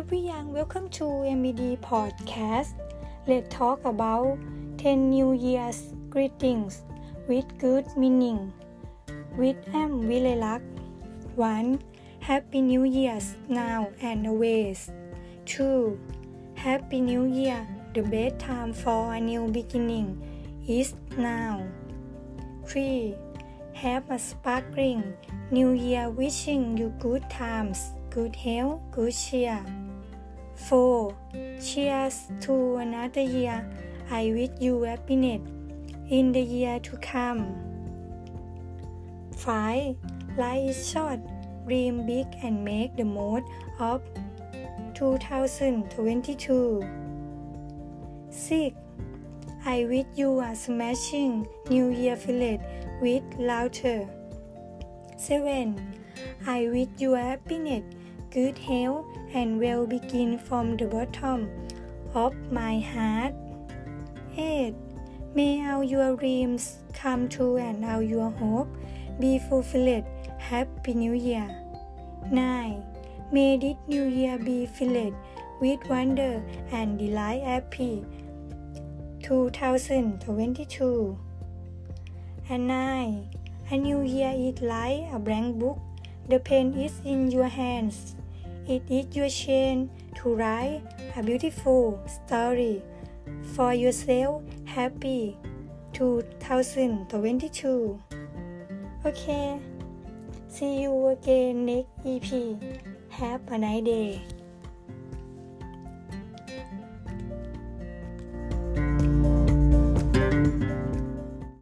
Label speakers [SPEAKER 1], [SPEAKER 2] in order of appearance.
[SPEAKER 1] everyone, welcome to MED Podcast. Let's talk about 10 New Year's greetings with good meaning. With M. Vilelak 1. Happy New Year's now and always. 2. Happy New Year. The best time for a new beginning is now. 3. Have a sparkling New Year wishing you good times, good health, good cheer. 4. Cheers to another year. I wish you happiness in the year to come. 5. Life is short. Dream big and make the most of 2022. 6. I wish you a smashing New Year filled with laughter. 7. I wish you happiness, good health, and well begin from the bottom of my heart. 8. May all your dreams come true and all your hope be fulfilled. Happy New Year. 9. May this new year be filled with wonder and delight. Happy 2022. And 9. A new year is like a blank book. The pen is in your hands. It is your chance to write a beautiful story for yourself. Happy 2022. Okay. See you again next EP. Have a nice day.